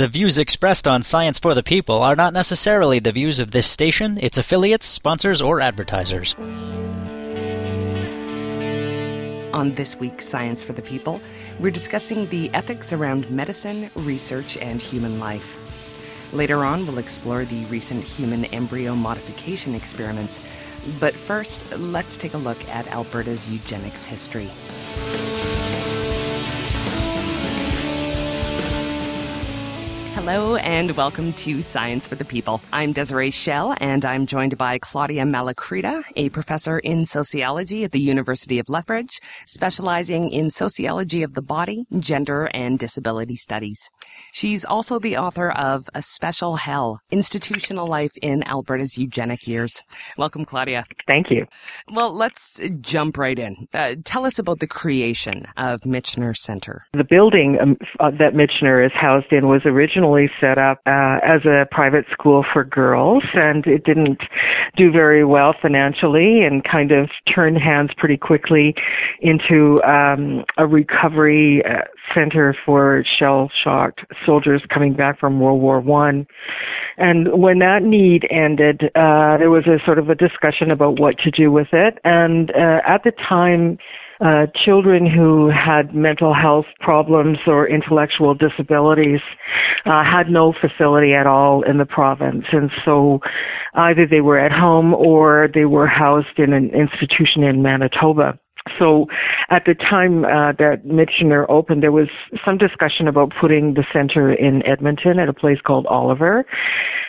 The views expressed on Science for the People are not necessarily the views of this station, its affiliates, sponsors, or advertisers. On this week's Science for the People, we're discussing the ethics around medicine, research, and human life. Later on, we'll explore the recent human embryo modification experiments. But first, let's take a look at Alberta's eugenics history. Hello and welcome to Science for the People. I'm Desiree Schell and I'm joined by Claudia Malacrida, a professor in sociology at the University of Lethbridge, specializing in sociology of the body, gender, and disability studies. She's also the author of A Special Hell, Institutional Life in Alberta's Eugenic Years. Welcome, Claudia. Thank you. Well, let's jump right in. Uh, tell us about the creation of Michener Center. The building um, uh, that Michener is housed in was originally originally set up uh, as a private school for girls, and it didn't do very well financially, and kind of turned hands pretty quickly into um, a recovery uh, center for shell-shocked soldiers coming back from World War One. And when that need ended, uh, there was a sort of a discussion about what to do with it, and uh, at the time uh, children who had mental health problems or intellectual disabilities uh, had no facility at all in the province, and so either they were at home or they were housed in an institution in Manitoba. So at the time uh, that Michener opened, there was some discussion about putting the center in Edmonton at a place called Oliver.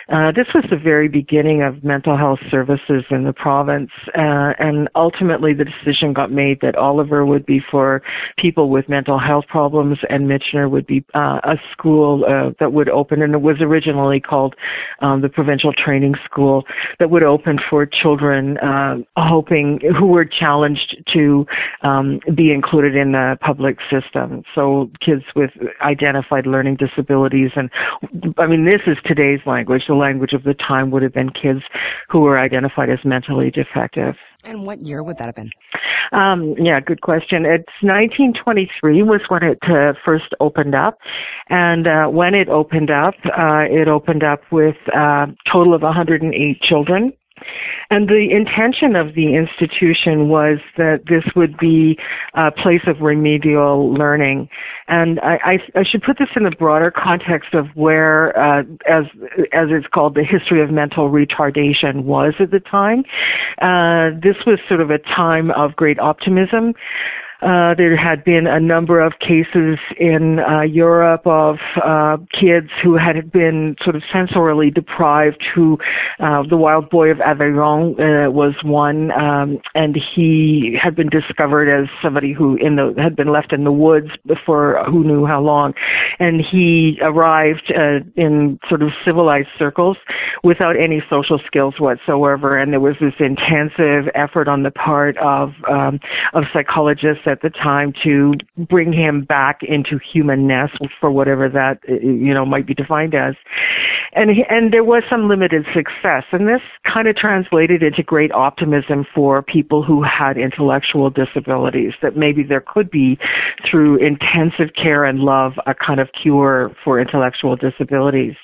Uh, this was the very beginning of mental health services in the province, uh, and ultimately the decision got made that Oliver would be for people with mental health problems, and Michener would be uh, a school uh, that would open, and it was originally called um, the Provincial Training School that would open for children uh, hoping who were challenged to um, be included in the public system. So kids with identified learning disabilities, and I mean this is today's language the language of the time would have been kids who were identified as mentally defective. And what year would that have been? Um, yeah, good question. It's 1923 was when it uh, first opened up, and uh, when it opened up, uh, it opened up with a total of 108 children. And the intention of the institution was that this would be a place of remedial learning. And I, I, I should put this in the broader context of where, uh, as as it's called, the history of mental retardation was at the time. Uh, this was sort of a time of great optimism. Uh, there had been a number of cases in uh, Europe of uh, kids who had been sort of sensorially deprived. Who uh, the wild boy of Aveyron uh, was one, um, and he had been discovered as somebody who in the had been left in the woods for who knew how long, and he arrived in sort of civilized circles without any social skills whatsoever. And there was this intensive effort on the part of um, of psychologists at the time to bring him back into humanness for whatever that uh, you know might be defined as. And and there was some limited success. And this kind of translated into great optimism for people who had intellectual disabilities that maybe there could be through intensive care and love a kind of cure for intellectual disabilities.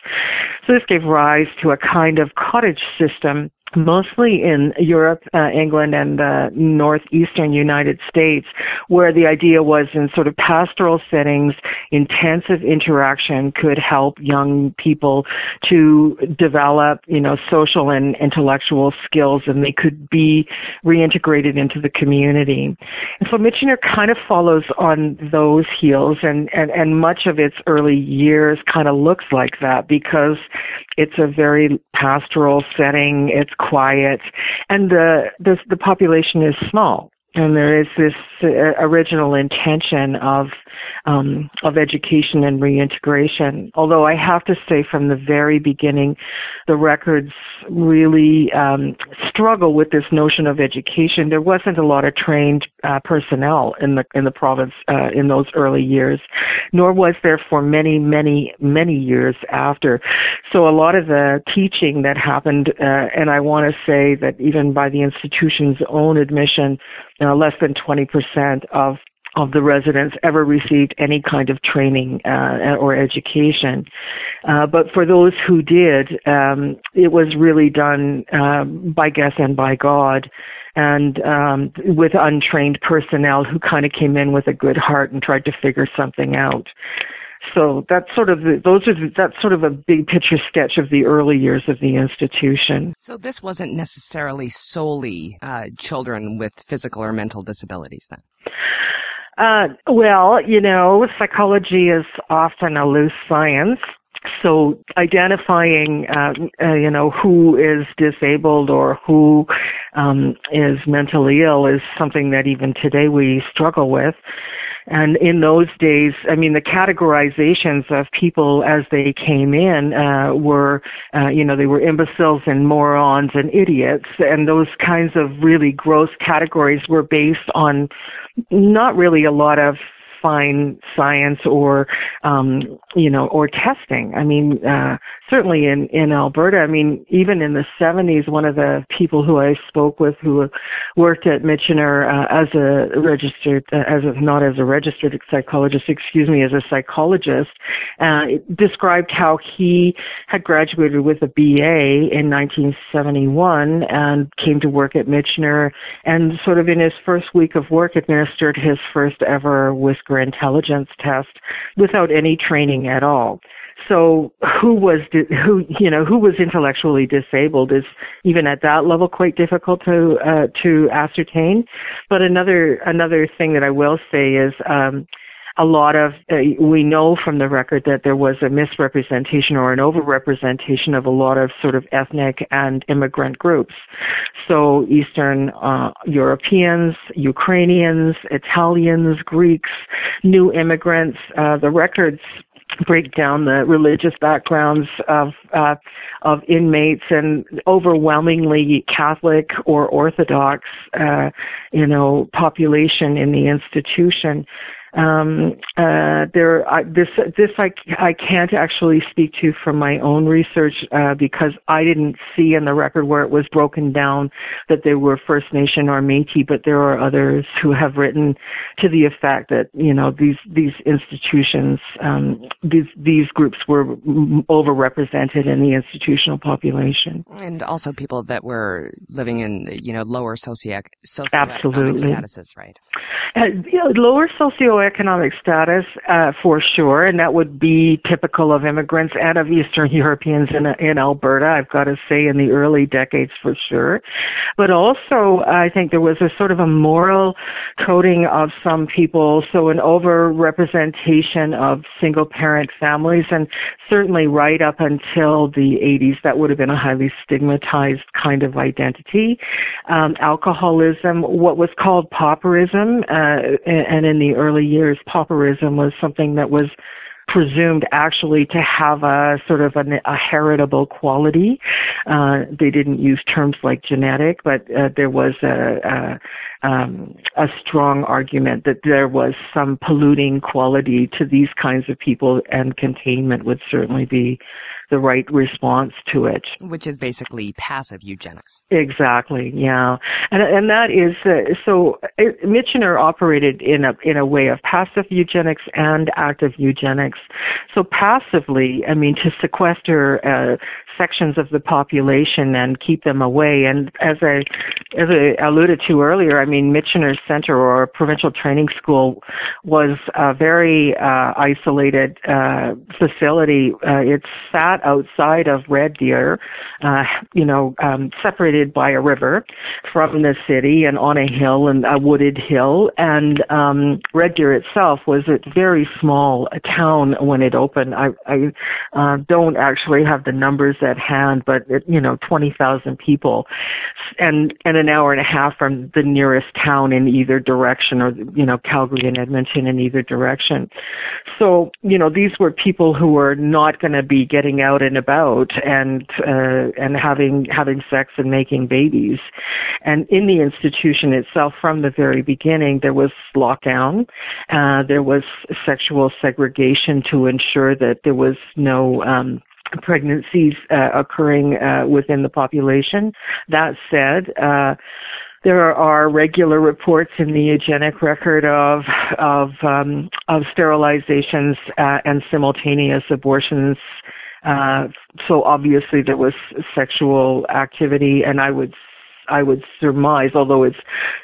So this gave rise to a kind of cottage system mostly in Europe, uh, England, and the northeastern United States, where the idea was in sort of pastoral settings, intensive interaction could help young people to develop, you know, social and intellectual skills, and they could be reintegrated into the community. And so Michener kind of follows on those heels, and, and, and much of its early years kind of looks like that because it's a very pastoral setting. It's quiet, and the the, the population is small. And there is this uh, original intention of um, of education and reintegration. Although I have to say, from the very beginning, the records really um, struggle with this notion of education. There wasn't a lot of trained uh, personnel in the in the province uh, in those early years, nor was there for many, many, many years after. So a lot of the teaching that happened, uh, and I want to say that even by the institution's own admission, less than 20% of of the residents ever received any kind of training uh, or education. Uh, but for those who did, um, it was really done uh, by guess and by God and um, with untrained personnel who kind of came in with a good heart and tried to figure something out. So that's sort of the, those are the, that's sort of a big picture sketch of the early years of the institution. So this wasn't necessarily solely uh, children with physical or mental disabilities, then. Uh, well, you know, psychology is often a loose science, so identifying, uh, uh, you know, who is disabled or who um, is mentally ill is something that even today we struggle with. And in those days, I mean, the categorizations of people as they came in uh, were, uh, you know, they were imbeciles and morons and idiots, and those kinds of really gross categories were based on not really a lot of fine science or um you know or testing. I mean uh certainly in in alberta i mean even in the 70s one of the people who i spoke with who worked at Michener uh, as a registered uh, as a not as a registered psychologist excuse me as a psychologist uh described how he had graduated with a BA in 1971 and came to work at Michener and sort of in his first week of work administered his first ever WISC intelligence test without any training at all. So who was who you know who was intellectually disabled is even at that level quite difficult to uh, to ascertain. But another another thing that I will say is um, a lot of, uh, we know from the record that there was a misrepresentation or an overrepresentation of a lot of sort of ethnic and immigrant groups. So Eastern uh, Europeans, Ukrainians, Italians, Greeks, new immigrants, uh, the records break down the religious backgrounds of uh, of inmates and overwhelmingly Catholic or Orthodox, uh, you know, population in the institution um, uh, there, I, this this I I can't actually speak to from my own research uh, because I didn't see in the record where it was broken down that they were First Nation or Métis, but there are others who have written to the effect that you know these these institutions um, these these groups were overrepresented in the institutional population, and also people that were living in you know lower socio socioeconomic Absolutely. statuses, right? Uh, you know, lower socio socioeconomic status uh, for sure, and that would be typical of immigrants and of Eastern Europeans in in Alberta. I've got to say, in the early decades for sure, but also I think there was a sort of a moral coding of some people, so an over-representation of single-parent families, and certainly right up until the 80s, that would have been a highly stigmatized kind of identity. Um, alcoholism, what was called pauperism, uh, and in the early years, pauperism was something that was presumed actually to have a sort of an, a heritable quality. Uh, they didn't use terms like genetic, but uh, there was a, a, um, a strong argument that there was some polluting quality to these kinds of people, and containment would certainly be the right response to it. Which is basically passive eugenics. Exactly, yeah. And, and that is, uh, so uh, Michener operated in a, in a way of passive eugenics and active eugenics. So passively, I mean, to sequester uh, sections of the population and keep them away. And as I, as I alluded to earlier, I mean, Michener Center or Provincial Training School was a very uh, isolated uh, facility. Uh, it sat outside of Red Deer, uh, you know, um, separated by a river from the city and on a hill and a wooded hill. And um, Red Deer itself was a very small town when it opened. I, I uh, don't actually have the numbers at hand, but you know, 20,000 people and, and an hour and a half from the nearest town in either direction or, you know, Calgary and Edmonton in either direction. So, you know, these were people who were not going to be getting out and about and, uh, and having, having sex and making babies. And in the institution itself, from the very beginning, there was lockdown. Uh, there was sexual segregation to ensure that there was no, um, pregnancies uh, occurring uh, within the population. That said, uh, there are regular reports in the eugenic record of of um, of sterilizations uh, and simultaneous abortions. Uh, so obviously there was sexual activity, and I would I would surmise, although it's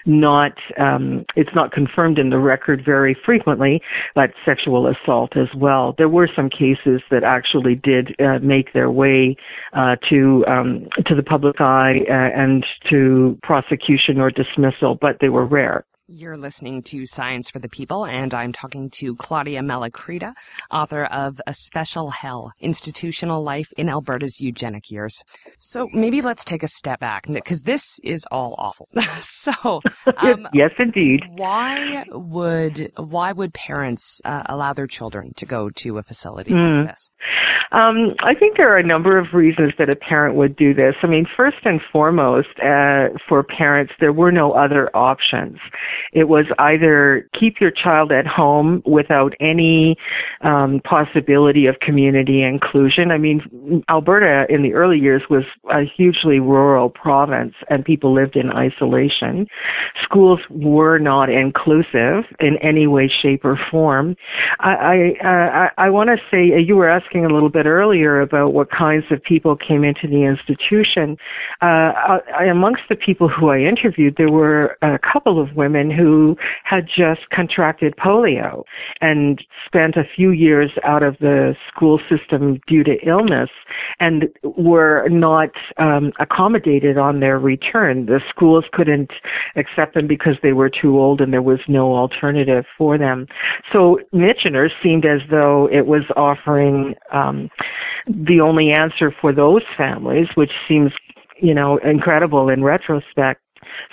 not um, it's not confirmed in the record very frequently, but sexual assault as well. There were some cases that actually did uh, make their way uh, to um, to the public eye uh, and to prosecution or dismissal, but they were rare. You're listening to Science for the People, and I'm talking to Claudia Malacrida, author of A Special Hell Institutional Life in Alberta's Eugenic Years. So maybe let's take a step back, because this is all awful. so, um, yes, indeed. Why would why would parents uh, allow their children to go to a facility mm. like this? Um, I think there are a number of reasons that a parent would do this. I mean, first and foremost, uh, for parents, there were no other options. It was either keep your child at home without any um, possibility of community inclusion. I mean, Alberta in the early years was a hugely rural province, and people lived in isolation. Schools were not inclusive in any way, shape, or form. I I, uh, I, want to say uh, you were asking a little bit earlier about what kinds of people came into the institution. Uh, I, amongst the people who I interviewed, there were a couple of women who had just contracted polio and spent a few years out of the school system due to illness and were not um, accommodated on their return. The schools couldn't accept them because they were too old and there was no alternative for them. So Michener seemed as though it was offering um, the only answer for those families, which seems, you know, incredible in retrospect.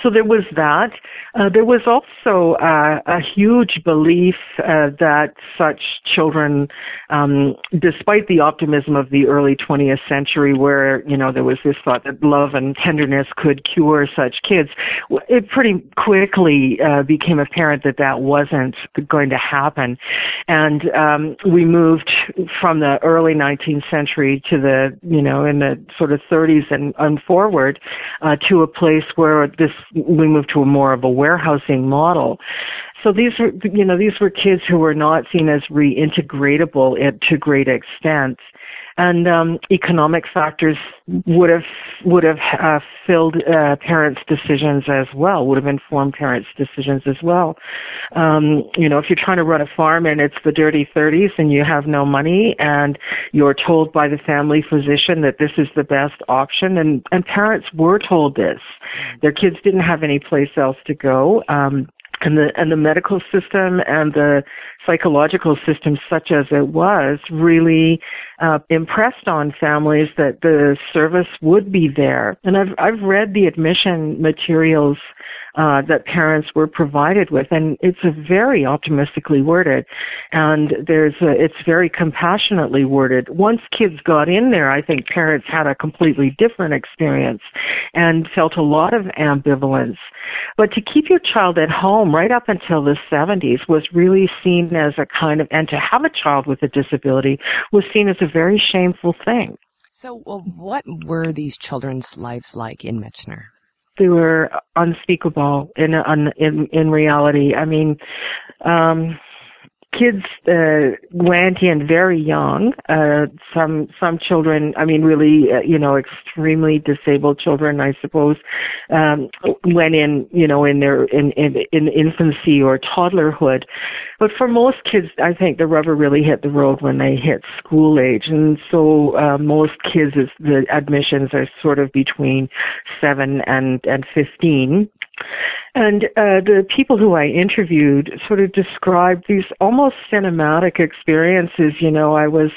So there was that. Uh, there was also uh, a huge belief uh, that such children, um, despite the optimism of the early 20th century, where you know there was this thought that love and tenderness could cure such kids, it pretty quickly uh, became apparent that that wasn't going to happen, and um, we moved from the early 19th century to the you know in the sort of 30s and, and forward uh, to a place where this we moved to a more of a warehousing model. So these were, you know, these were kids who were not seen as reintegratable to great extent and um, economic factors would have would have uh, filled uh, parents' decisions as well. Would have informed parents' decisions as well. Um, you know, if you're trying to run a farm and it's the dirty 30s and you have no money and you're told by the family physician that this is the best option, and and parents were told this, their kids didn't have any place else to go. Um, and the and the medical system and the psychological system such as it was really uh, impressed on families that the service would be there. And i've i've read the admission materials uh, that parents were provided with, and it's a very optimistically worded, and there's a, it's very compassionately worded. Once kids got in there, I think parents had a completely different experience and felt a lot of ambivalence. But to keep your child at home right up until the 70s was really seen as a kind of, and to have a child with a disability was seen as a very shameful thing. So, well, what were these children's lives like in Michener? They were unspeakable in in in reality. I mean, um, kids uh, went in very young. Uh, some some children, I mean, really, uh, you know, extremely disabled children, I suppose, um, went in, you know, in their in, in in infancy or toddlerhood. But for most kids, I think the rubber really hit the road when they hit school age, and so uh, most kids, the admissions are sort of between seven and and fifteen. And uh, the people who I interviewed sort of described these almost cinematic experiences. You know, I was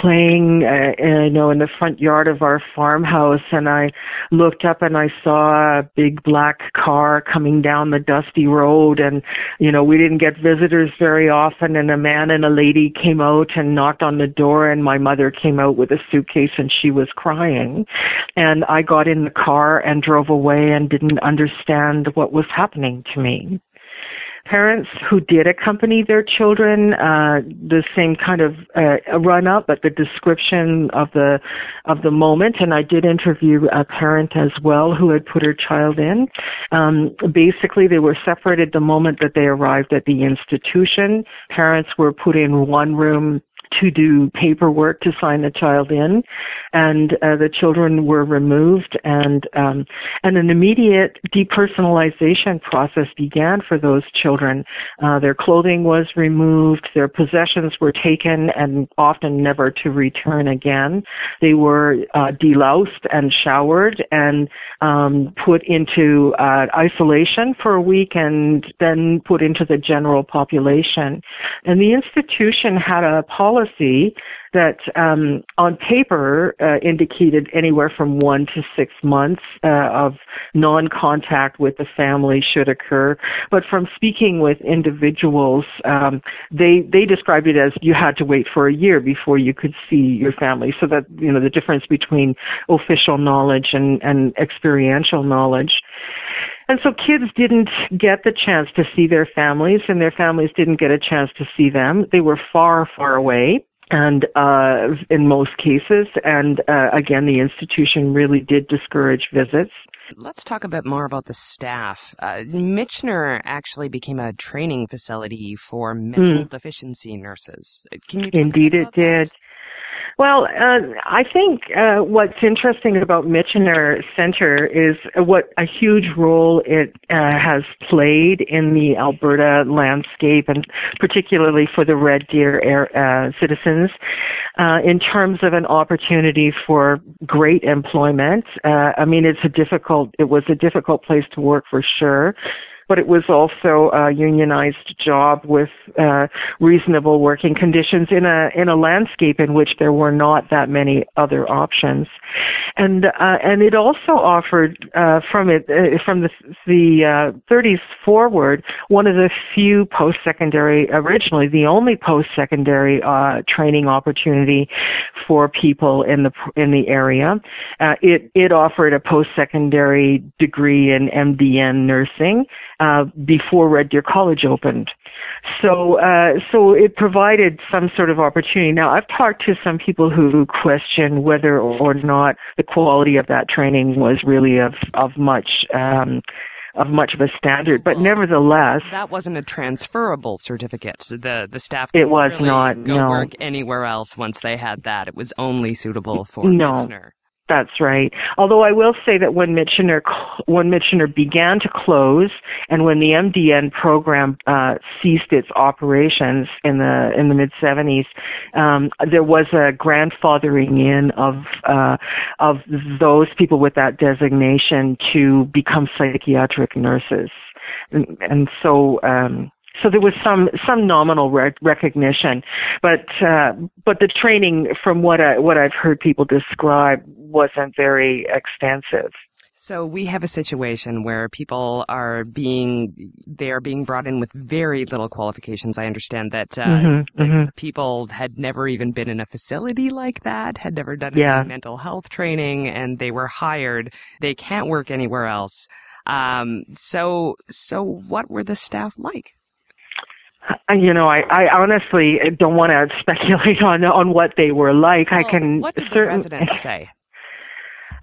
playing, uh, you know, in the front yard of our farmhouse, and I looked up and I saw a big black car coming down the dusty road, and you know, we didn't get visitors very often. And a man and a lady came out and knocked on the door, and my mother came out with a suitcase, and she was crying. And I got in the car and drove away and didn't understand what was happening to me. parents who did accompany their children, uh, the same kind of uh, run up, but the description of the of the moment. And I did interview a parent as well who had put her child in. Um, basically, they were separated the moment that they arrived at the institution. Parents were put in one room to do paperwork to sign the child in, and uh, the children were removed, and um, and an immediate depersonalization process began for those children. Uh, their clothing was removed, their possessions were taken, and often never to return again. They were uh, deloused and showered and um, put into uh, isolation for a week, and then put into the general population. And the institution had a policy that um, on paper uh, indicated anywhere from one to six months uh, of non-contact with the family should occur. But from speaking with individuals, um, they they described it as you had to wait for a year before you could see your family. So that you know the difference between official knowledge and, and experiential knowledge. And so kids didn't get the chance to see their families and their families didn't get a chance to see them. They were far, far away and uh, in most cases. And uh, again, the institution really did discourage visits. Let's talk a bit more about the staff. Uh, Michener actually became a training facility for mental mm. deficiency nurses. Can you? Indeed, it did. That? Well, uh, I think uh, what's interesting about Michener Center is what a huge role it uh, has played in the Alberta landscape, and particularly for the Red Deer air, uh, citizens, uh, in terms of an opportunity for great employment. Uh, I mean, it's a difficult. It was a difficult place to work for sure but it was also a unionized job with uh, reasonable working conditions in a in a landscape in which there were not that many other options, and uh, and it also offered uh, from it uh, from the the 30s uh, forward one of the few post secondary originally the only post secondary uh, training opportunity for people in the in the area. it it offered a post secondary degree in MDN nursing uh, before Red Deer College opened. So, uh, so it provided some sort of opportunity. Now, I've talked to some people who question whether or not the quality of that training was really of of much. Um, of much of a standard, but well, nevertheless, that wasn't a transferable certificate. The the staff it was really not go no. work anywhere else once they had that. It was only suitable for no. Michener. That's right. Although I will say that when Michener when Michener began to close, and when the MDN program uh, ceased its operations in the in the mid '70s, um, there was a grandfathering in of uh, of those people with that designation to become psychiatric nurses, and, and so. Um, so there was some some nominal rec- recognition, but uh, but the training, from what I what I've heard people describe, wasn't very extensive. So we have a situation where people are being they are being brought in with very little qualifications. I understand that, uh, mm-hmm, that mm-hmm. people had never even been in a facility like that, had never done yeah. any mental health training, and they were hired. They can't work anywhere else. Um, so so what were the staff like? you know, I, I honestly don't want to speculate on on what they were like. Well, I can. What did certain, the residents say?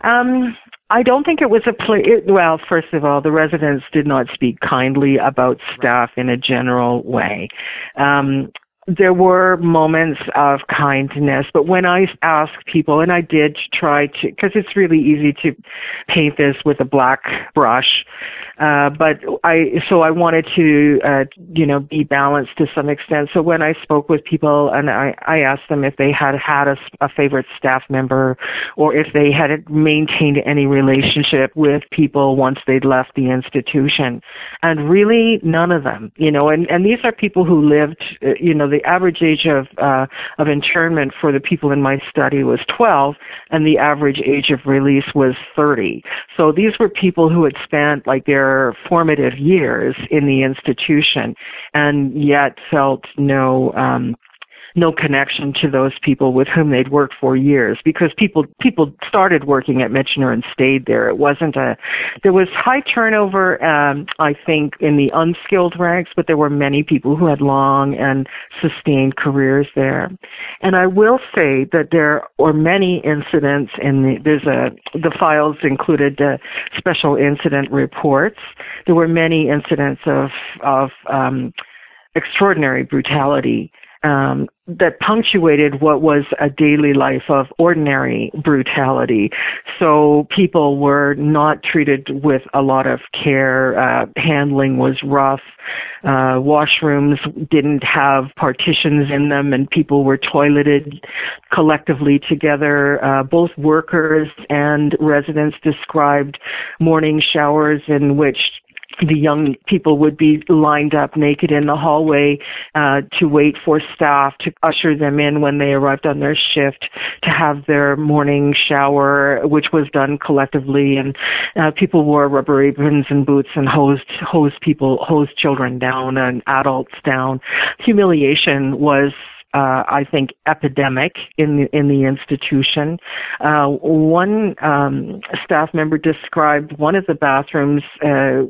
Um, I don't think it was a play. Well, first of all, the residents did not speak kindly about staff in a general way. Um, there were moments of kindness, but when I asked people, and I did try to, because it's really easy to paint this with a black brush, uh, but I, so I wanted to, uh, you know, be balanced to some extent. So when I spoke with people and I, I asked them if they had had a, a favorite staff member or if they had maintained any relationship with people once they'd left the institution. And really none of them, you know, and, and these are people who lived, uh, you know, the average age of, uh, of internment for the people in my study was 12 and the average age of release was 30. So these were people who had spent like their formative years in the institution and yet felt no um, no connection to those people with whom they'd worked for years because people people started working at Michener and stayed there. It wasn't a there was high turnover um I think in the unskilled ranks, but there were many people who had long and sustained careers there. And I will say that there were many incidents in the there's a the files included uh, special incident reports. There were many incidents of of um extraordinary brutality um, that punctuated what was a daily life of ordinary brutality. So people were not treated with a lot of care. Uh, handling was rough. Uh, washrooms didn't have partitions in them, and people were toileted collectively together. Uh, both workers and residents described morning showers in which the young people would be lined up naked in the hallway uh, to wait for staff to usher them in when they arrived on their shift to have their morning shower, which was done collectively, and uh, people wore rubber aprons and boots and hosed hosed people hosed children down and adults down. Humiliation was uh, I think, epidemic in the, in the institution. Uh, one um, staff member described one of the bathrooms uh,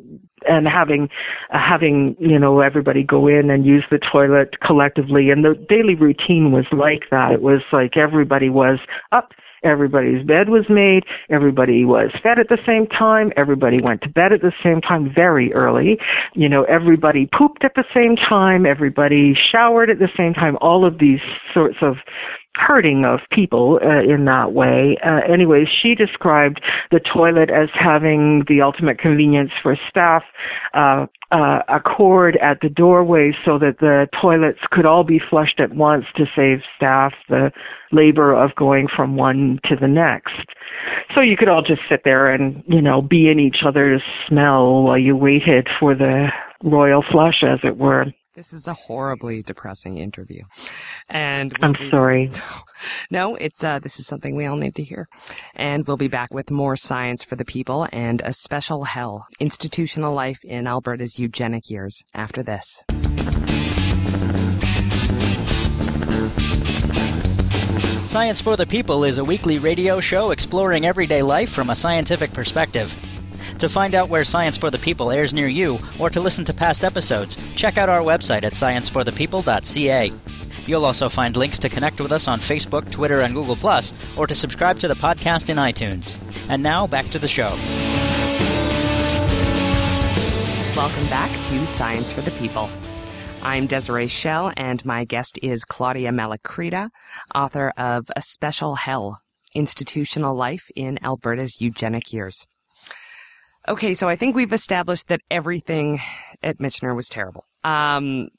and having having you know everybody go in and use the toilet collectively, and the daily routine was like that. It was like everybody was up Everybody's bed was made. Everybody was fed at the same time. Everybody went to bed at the same time very early. You know, everybody pooped at the same time. Everybody showered at the same time. All of these sorts of hurting of people uh, in that way. Uh, anyways, she described the toilet as having the ultimate convenience for staff, uh, uh, a cord at the doorway so that the toilets could all be flushed at once to save staff the labor of going from one to the next. So you could all just sit there and, you know, be in each other's smell while you waited for the royal flush, as it were. This is a horribly depressing interview. And we'll I'm be, sorry. No, it's uh this is something we all need to hear. And we'll be back with more science for the people and a special hell, institutional life in Alberta's eugenic years after this. Science for the People is a weekly radio show exploring everyday life from a scientific perspective. To find out where Science for the People airs near you, or to listen to past episodes, check out our website at scienceforthepeople.ca. You'll also find links to connect with us on Facebook, Twitter, and Google, or to subscribe to the podcast in iTunes. And now, back to the show. Welcome back to Science for the People. I'm Desiree Schell, and my guest is Claudia Malacrida, author of A Special Hell Institutional Life in Alberta's Eugenic Years. Okay, so I think we've established that everything at Michener was terrible. Um,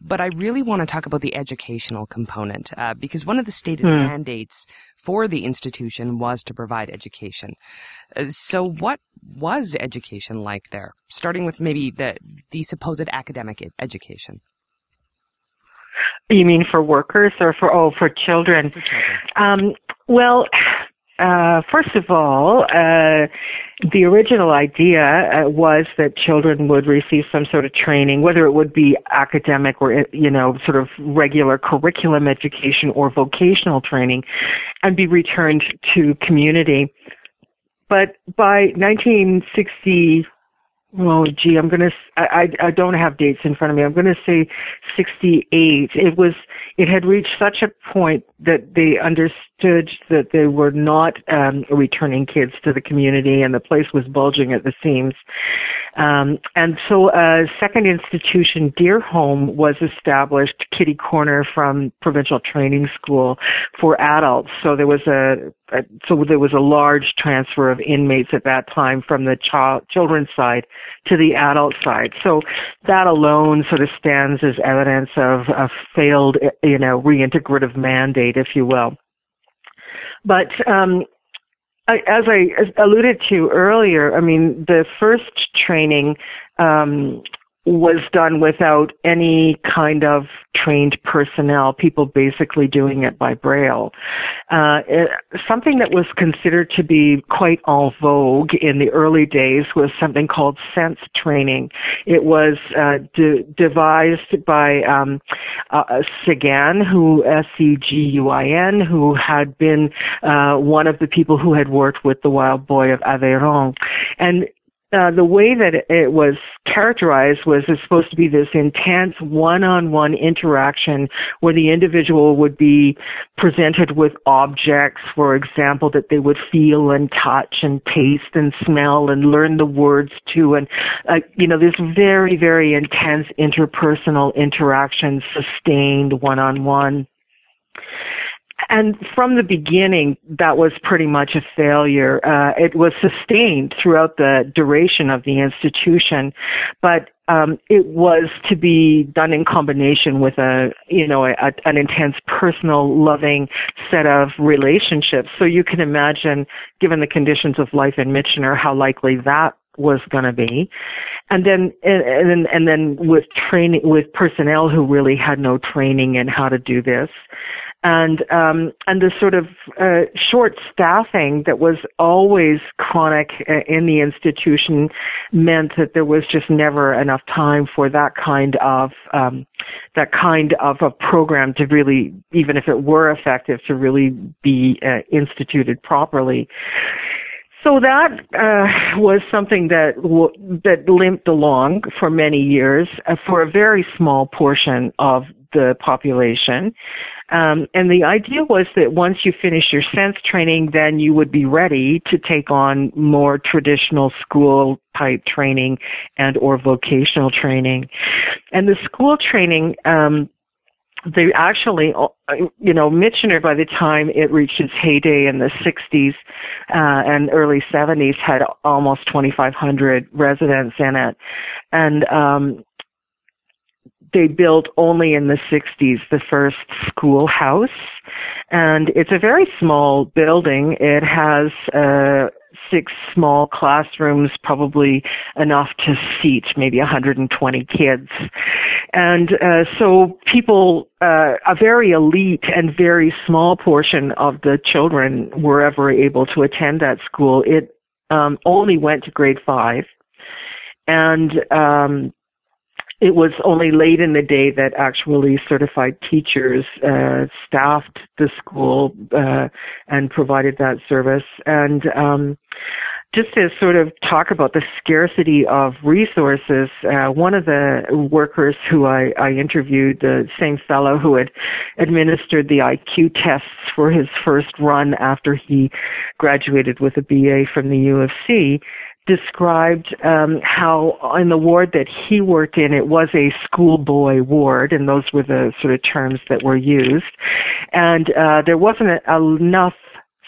but I really want to talk about the educational component uh, because one of the stated hmm. mandates for the institution was to provide education. Uh, so, what was education like there? Starting with maybe the the supposed academic education. You mean for workers or for oh for children? For children. Um, well, uh, first of all, uh, the original idea uh, was that children would receive some sort of training, whether it would be academic or, you know, sort of regular curriculum education or vocational training, and be returned to community. But by 1960, Oh, gee, I'm gonna. I, I don't have dates in front of me. I'm gonna say 68. It was. It had reached such a point that they understood that they were not um, returning kids to the community, and the place was bulging at the seams. Um, and so a second institution, Deer Home, was established kitty corner from Provincial Training School for adults. So there was a, a so there was a large transfer of inmates at that time from the child children's side to the adult side. So that alone sort of stands as evidence of a failed, you know, reintegrative mandate, if you will. But um, as I alluded to earlier, I mean, the first training um, was done without any kind of trained personnel, people basically doing it by braille. Uh, something that was considered to be quite en vogue in the early days was something called sense training. It was uh, de- devised by um, uh, Seguin, who S-E-G-U-I-N, who had been uh, one of the people who had worked with the Wild Boy of Aveyron, and uh, the way that it was characterized was it's supposed to be this intense one-on-one interaction where the individual would be presented with objects, for example, that they would feel and touch and taste and smell and learn the words to, and uh, you know this very very intense interpersonal interaction, sustained one-on-one and from the beginning, that was pretty much a failure. Uh, it was sustained throughout the duration of the institution, but um, it was to be done in combination with a, you know, a, an intense personal, loving set of relationships. So you can imagine, given the conditions of life in Michener, how likely that was going to be, and then and, and and then with training with personnel who really had no training in how to do this, and um, and the sort of uh, short staffing that was always chronic uh, in the institution meant that there was just never enough time for that kind of um, that kind of a program to really, even if it were effective, to really be uh, instituted properly. So that uh, was something that w- that limped along for many years uh, for a very small portion of the population. Um, and the idea was that once you finish your sense training, then you would be ready to take on more traditional school type training and or vocational training. And the school training, um, they actually, uh, you know, Michener by the time it reached its heyday in the 60s uh, and early 70s had almost 2,500 residents in it, and um, they built only in the 60s the first schoolhouse. And it's a very small building. It has uh, six small classrooms, probably enough to seat maybe 120 kids. And uh, so people, uh, a very elite and very small portion of the children were ever able to attend that school. It um, only went to grade five. And um, it was only late in the day that actually certified teachers uh, staffed the school uh, and provided that service. And um, just to sort of talk about the scarcity of resources, uh, one of the workers who I, I interviewed, the same fellow who had administered the IQ tests for his first run after he graduated with a BA from the U of C, described um, how in the ward that he worked in, it was a schoolboy ward, and those were the sort of terms that were used. And uh, there wasn't a, enough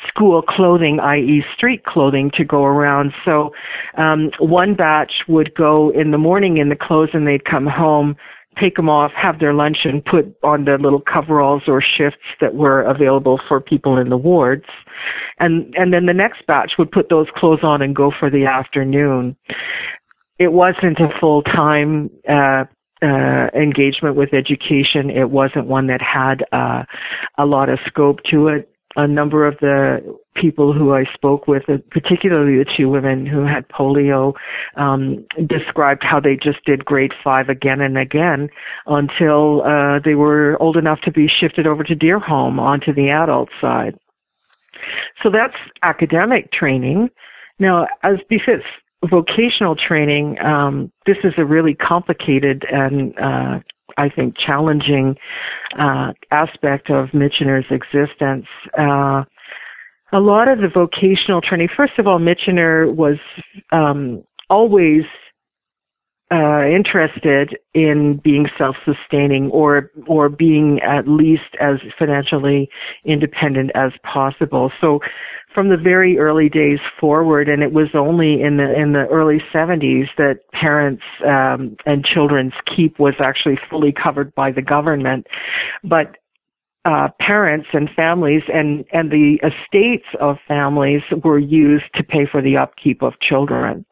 school clothing, i.e., street clothing, to go around. So um, one batch would go in the morning in the clothes, and they'd come home take them off, have their lunch, and put on the little coveralls or shifts that were available for people in the wards. And and then the next batch would put those clothes on and go for the afternoon. It wasn't a full time uh, uh, engagement with education. It wasn't one that had uh, a lot of scope to it a number of the people who I spoke with, uh, particularly the two women who had polio, um, described how they just did grade five again and again until uh, they were old enough to be shifted over to Deer Home onto the adult side. So that's academic training. Now, as befits vocational training, um, this is a really complicated and uh, I think, challenging uh, aspect of Michener's existence. Uh, a lot of the vocational training, first of all, Michener was um, always uh, interested in being self-sustaining or or being at least as financially independent as possible. So from the very early days forward, and it was only in the in the early 70s that parents um, and children's keep was actually fully covered by the government. But uh, parents and families and, and the estates of families were used to pay for the upkeep of children.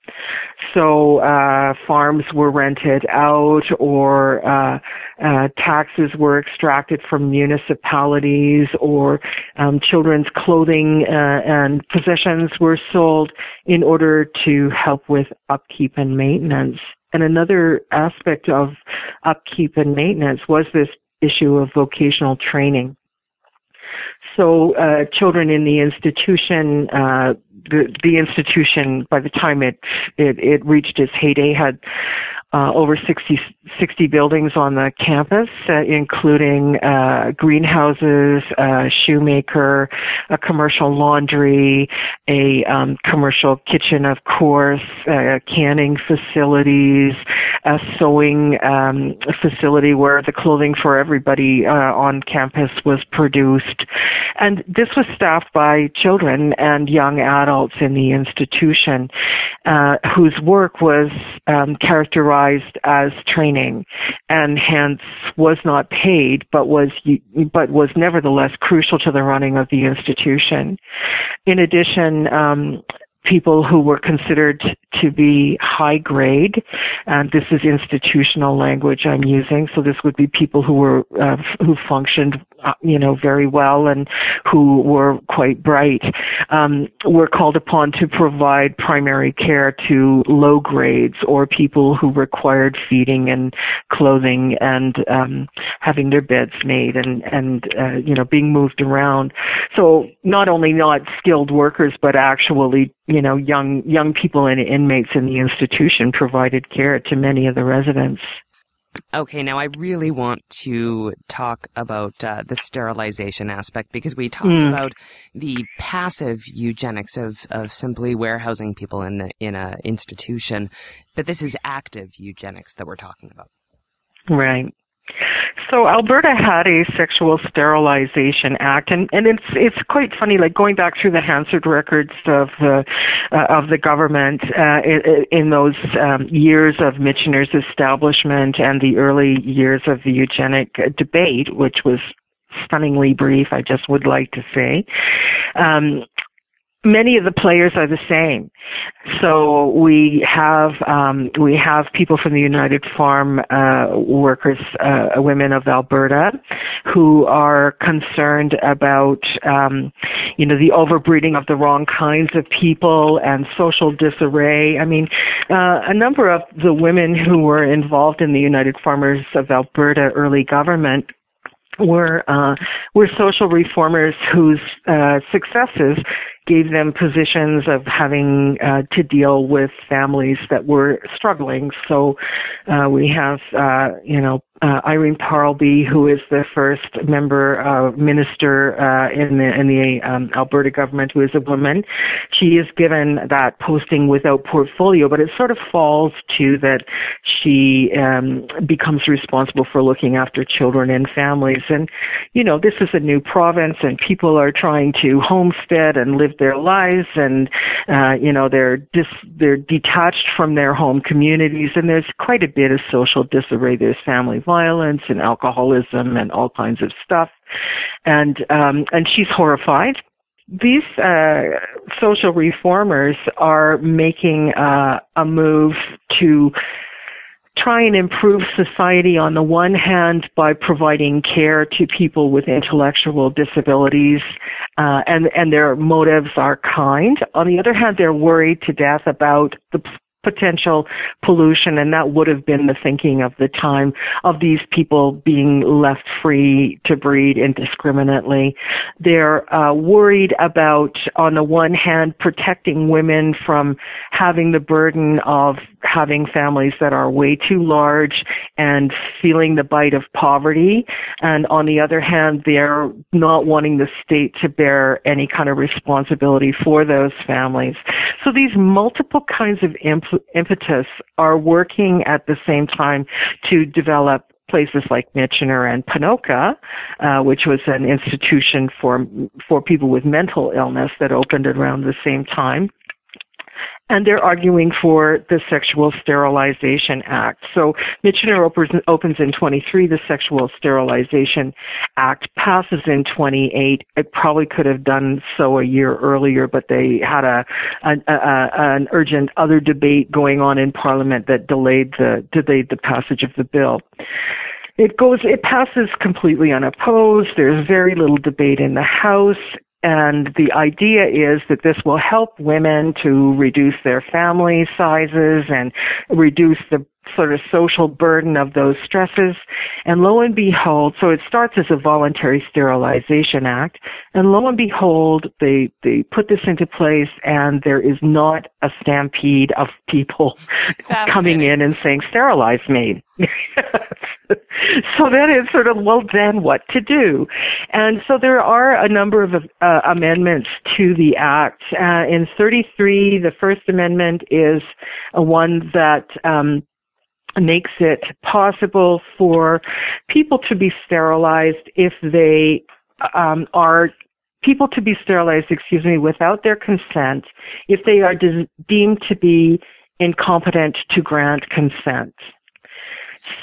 So uh, farms were rented out, or uh, uh, taxes were extracted from municipalities, or um, children's clothing uh, and possessions were sold in order to help with upkeep and maintenance. And another aspect of upkeep and maintenance was this issue of vocational training. So uh, children in the institution, uh, the the institution by the time it it, it reached its heyday had uh, over 60, 60 buildings on the campus, uh, including uh, greenhouses, a shoemaker, a commercial laundry, a um, commercial kitchen, of course, uh, canning facilities, a sewing um, facility where the clothing for everybody uh, on campus was produced. And this was staffed by children and young adults in the institution uh, whose work was um, characterized as training and hence was not paid but was but was nevertheless crucial to the running of the institution. In addition, um, people who were considered to be high grade. And this is institutional language I'm using. So this would be people who were, uh, who functioned, uh, you know, very well and who were quite bright, um, were called upon to provide primary care to low grades or people who required feeding and clothing and, um, having their beds made and, and, uh, you know, being moved around. So not only not skilled workers, but actually, you know, young, young people and inmates in the institution provided care to many of the residents. Okay, now I really want to talk about uh, the sterilization aspect because we talked mm. about the passive eugenics of, of simply warehousing people in a, in a institution, but this is active eugenics that we're talking about. Right. So Alberta had a sexual sterilization act, and and it's it's quite funny. Like going back through the Hansard records of the uh, of the government uh, in, those um, years of Michener's establishment and the early years of the eugenic debate, which was stunningly brief, I just would like to say. Um, many of the players are the same. So we have um, we have people from the United Farm uh, Workers uh, Women of Alberta who are concerned about um, you know the overbreeding of the wrong kinds of people and social disarray. I mean, uh, a number of the women who were involved in the United Farmers of Alberta early government were uh, were social reformers whose uh, successes gave them positions of having uh, to deal with families that were struggling. So uh, we have, uh, you know, uh, Irene Parlby, who is the first member uh, minister uh, in the in the um, Alberta government, who is a woman. She is given that posting without portfolio, but it sort of falls to that she um, becomes responsible for looking after children and families. And you know, this is a new province, and people are trying to homestead and live their lives, and uh, you know, they're dis- they're detached from their home communities, and there's quite a bit of social disarray. There's family violence and alcoholism and all kinds of stuff. And, um, and she's horrified. These, uh, social reformers are making, uh, a move to try and improve society on the one hand by providing care to people with intellectual disabilities, uh, and and their motives are kind. On the other hand, they're worried to death about the potential pollution, and that would have been the thinking of the time of these people being left free to breed indiscriminately. They're uh, worried about, on the one hand, protecting women from having the burden of having families that are way too large and feeling the bite of poverty. And on the other hand, they're not wanting the state to bear any kind of responsibility for those families. So these multiple kinds of imp- impetus are working at the same time to develop places like Michener and Ponoka, uh, which was an institution for for people with mental illness that opened around the same time and they're arguing for the Sexual Sterilization Act. So Michener opens, in 23, the Sexual Sterilization Act passes in 28. It probably could have done so a year earlier, but they had a, a, a an urgent other debate going on in Parliament that delayed the delayed the passage of the bill. It goes, it passes completely unopposed. There's very little debate in the House. And the idea is that this will help women to reduce their family sizes and reduce the sort of social burden of those stresses. And lo and behold, so it starts as a voluntary sterilization act. And lo and behold, they, they put this into place and there is not a stampede of people coming in and saying, sterilize me. so then it's sort of, well, then what to do? And so there are a number of uh, amendments to the Act. Uh, in 33, the First Amendment is a one that um, makes it possible for people to be sterilized if they um, are people to be sterilized, excuse me, without their consent if they are de- deemed to be incompetent to grant consent.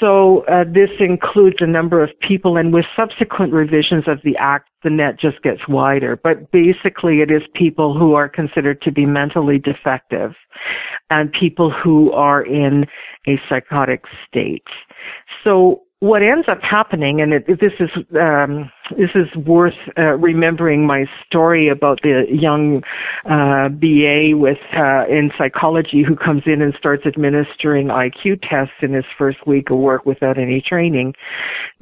So uh, this includes a number of people, and with subsequent revisions of the act, the net just gets wider. But basically, it is people who are considered to be mentally defective, and people who are in a psychotic state. So what ends up happening, and it, this is um, this is worth uh, remembering my story about the young uh, BA with uh, in psychology who comes in and starts administering IQ tests in his first week of work without any training.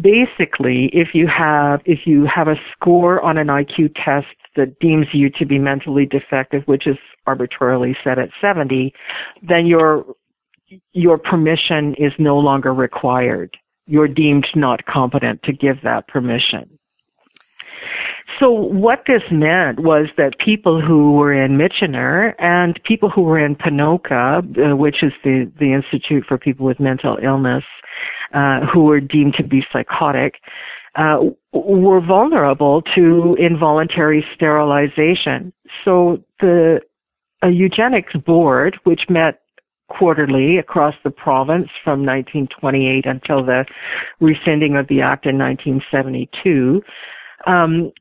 Basically, if you have if you have a score on an IQ test that deems you to be mentally defective, which is arbitrarily set at 70, then your your permission is no longer required you're deemed not competent to give that permission. So what this meant was that people who were in Michener and people who were in Ponoka, uh, which is the, the Institute for People with Mental Illness, uh, who were deemed to be psychotic, uh, were vulnerable to involuntary sterilization. So the eugenics board, which met quarterly across the province from 1928 until the rescinding of the act in 1972. Um,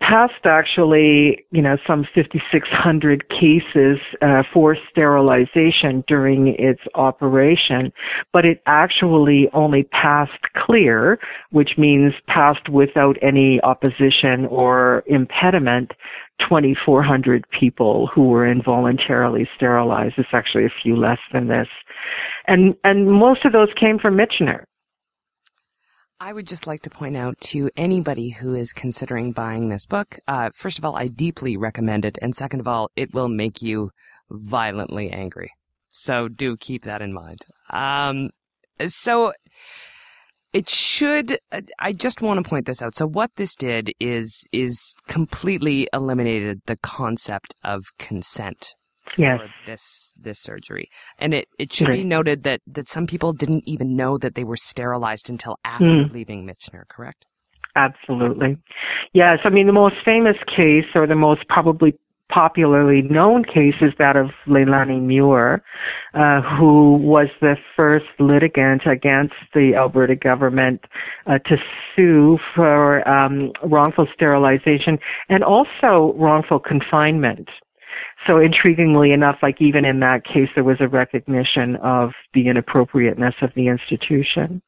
passed actually, you know, some 5,600 cases uh, for sterilization during its operation, but it actually only passed clear, which means passed without any opposition or impediment 2,400 people who were involuntarily sterilized. It's actually a few less than this. And, and most of those came from Michener. I would just like to point out to anybody who is considering buying this book, uh, first of all, I deeply recommend it. And second of all, it will make you violently angry. So do keep that in mind. Um, so it should, I just want to point this out. So what this did is, is completely eliminated the concept of consent yes. for this this surgery. And it, it should right. be noted that, that some people didn't even know that they were sterilized until after mm. leaving Michener, correct? Absolutely. Yes, I mean the most famous case or the most probably popularly known case is that of Leilani Muir, uh, who was the first litigant against the Alberta government uh, to sue for um, wrongful sterilization and also wrongful confinement. So intriguingly enough, like even in that case, there was a recognition of the inappropriateness of the institution.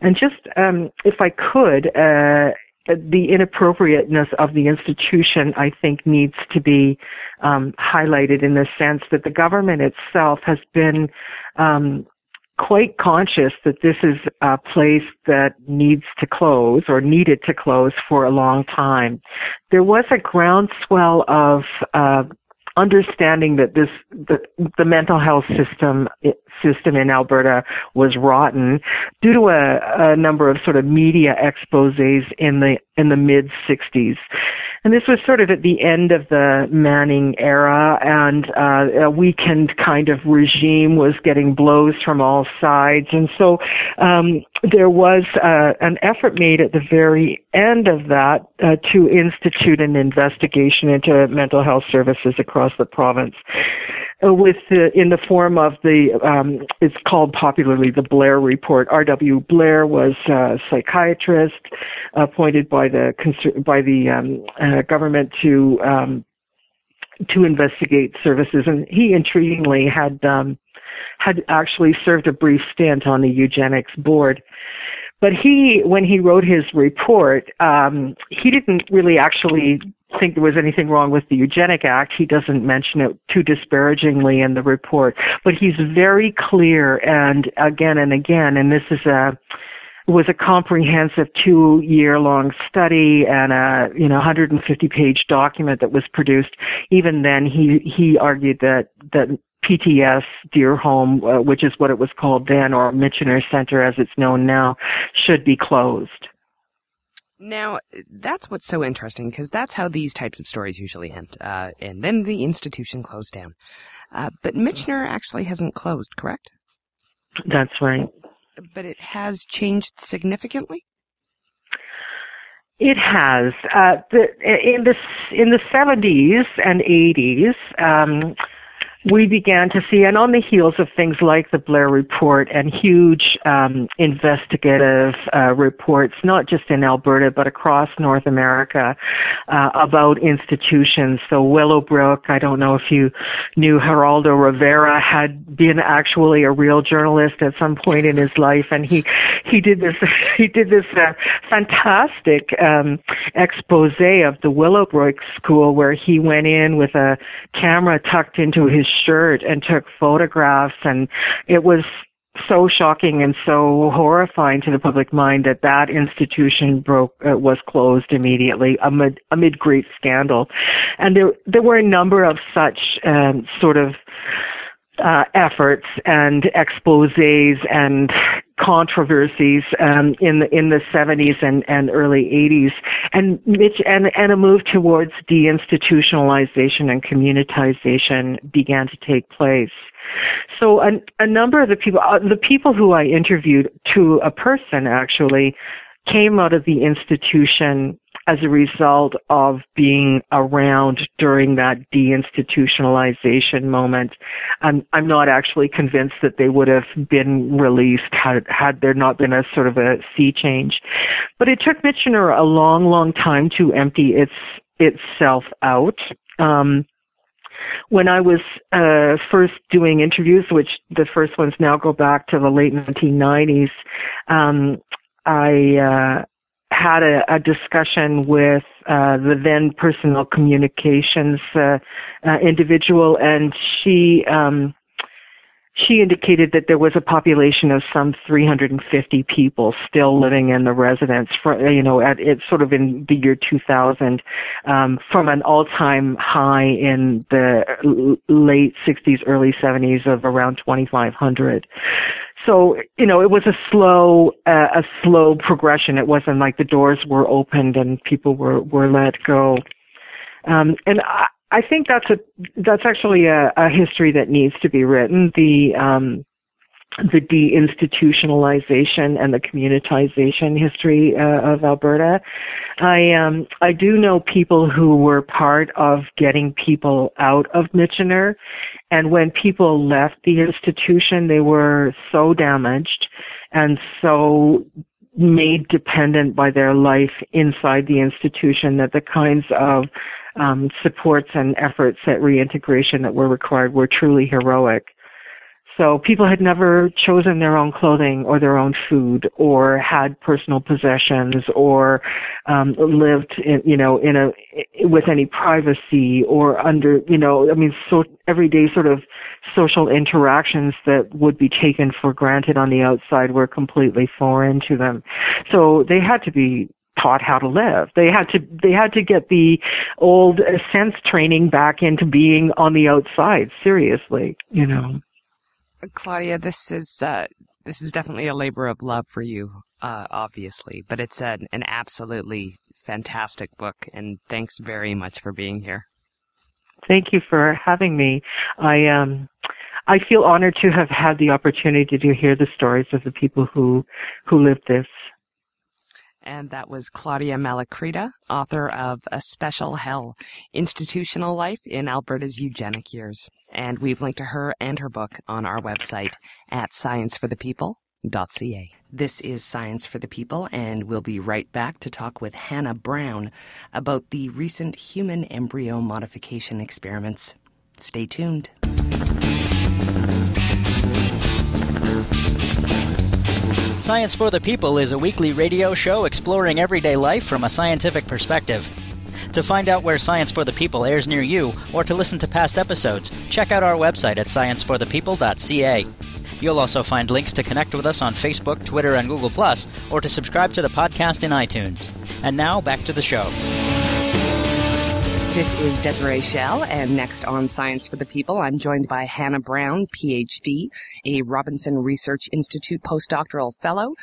And just, um, if I could, uh, the inappropriateness of the institution, I think, needs to be um, highlighted in the sense that the government itself has been um, quite conscious that this is a place that needs to close or needed to close for a long time. There was a groundswell of uh, understanding that this the, the mental health system system in Alberta was rotten due to a, a number of sort of media exposés in the in the mid 60s and this was sort of at the end of the Manning era, and uh, a weakened kind of regime was getting blows from all sides. And so um, there was uh, an effort made at the very end of that uh, to institute an investigation into mental health services across the province. uh, with the, in the form of the um, it's called popularly the Blair Report. R.W. Blair was a psychiatrist appointed by the by the um, uh, government to um, to investigate services, and he intriguingly had um, had actually served a brief stint on the eugenics board. But he, when he wrote his report, um, he didn't really actually think there was anything wrong with the Eugenic Act. He doesn't mention it too disparagingly in the report, but he's very clear and again and again, and this is a, was a comprehensive two year long study and a you know 150 page document that was produced even then he he argued that that PTS Deer Home, uh, which is what it was called then, or Michener Center as it's known now, should be closed. Now, that's what's so interesting because that's how these types of stories usually end. Uh, and then the institution closed down. Uh, but Michener actually hasn't closed, correct? That's right. But it has changed significantly? It has. Uh, the, in the in the 70s and 80s, um, we began to see, and on the heels of things like the Blair Report and huge um, investigative uh, reports, not just in Alberta but across North America, uh, about institutions. So Willowbrook, I don't know if you knew Geraldo Rivera had been actually a real journalist at some point in his life, and he he did this he did this uh, fantastic um, expose of the Willowbrook School where he went in with a camera tucked into his shirt and took photographs and it was so shocking and so horrifying to the public mind that that institution broke uh, was closed immediately amid amid great scandal. And there there were a number of such um, sort of uh, efforts and exposés and controversies um, in the in the 70s and, and early 80s, and Mitch and and a move towards deinstitutionalization and communitization began to take place. So a, a number of the people, uh, the people who I interviewed, to a person actually, came out of the institution as a result of being around during that deinstitutionalization moment. I'm, I'm not actually convinced that they would have been released had, had there not been a sort of a sea change. But it took Michener a long, long time to empty its, itself out. Um, when I was uh, first doing interviews, which the first ones now go back to the late 1990s, um, I uh, had a, a discussion with uh, the then personal communications uh, uh, individual, and she um, she indicated that there was a population of some 350 people still living in the residence for you know at it's sort of in the year 2000 um, from an all-time high in the late 60s early 70s of around 2500 so you know it was a slow uh, a slow progression. It wasn't like the doors were opened and people were were let go. Um, and I, I think that's a that's actually a, a history that needs to be written the um, the deinstitutionalization and the communitization history uh, of Alberta. I um, I do know people who were part of getting people out of Michener, and when people left the institution, they were so damaged and so made dependent by their life inside the institution that the kinds of um, supports and efforts at reintegration that were required were truly heroic. So people had never chosen their own clothing or their own food or had personal possessions or um, lived in, you know, in a, with any privacy or under, you know, I mean, so everyday sort of social interactions that would be taken for granted on the outside were completely foreign to them. So they had to be taught how to live. They had to they had to get the old sense training back into being on the outside seriously, you know. Claudia, this is uh, this is definitely a labor of love for you, uh, obviously, but it's an, an absolutely fantastic book, and thanks very much for being here. Thank you for having me. I um, I feel honored to have had the opportunity to hear the stories of the people who who lived this. And that was Claudia Malacrida, author of A Special Hell Institutional Life in Alberta's Eugenic Years. And we've linked to her and her book on our website at scienceforthepeople.ca. This is Science for the People, and we'll be right back to talk with Hannah Brown about the recent human embryo modification experiments. Stay tuned. Science for the People is a weekly radio show exploring everyday life from a scientific perspective. To find out where Science for the People airs near you, or to listen to past episodes, check out our website at scienceforthepeople.ca. You'll also find links to connect with us on Facebook, Twitter, and Google, or to subscribe to the podcast in iTunes. And now, back to the show. This is Desiree Schell, and next on Science for the People, I'm joined by Hannah Brown, PhD, a Robinson Research Institute postdoctoral fellow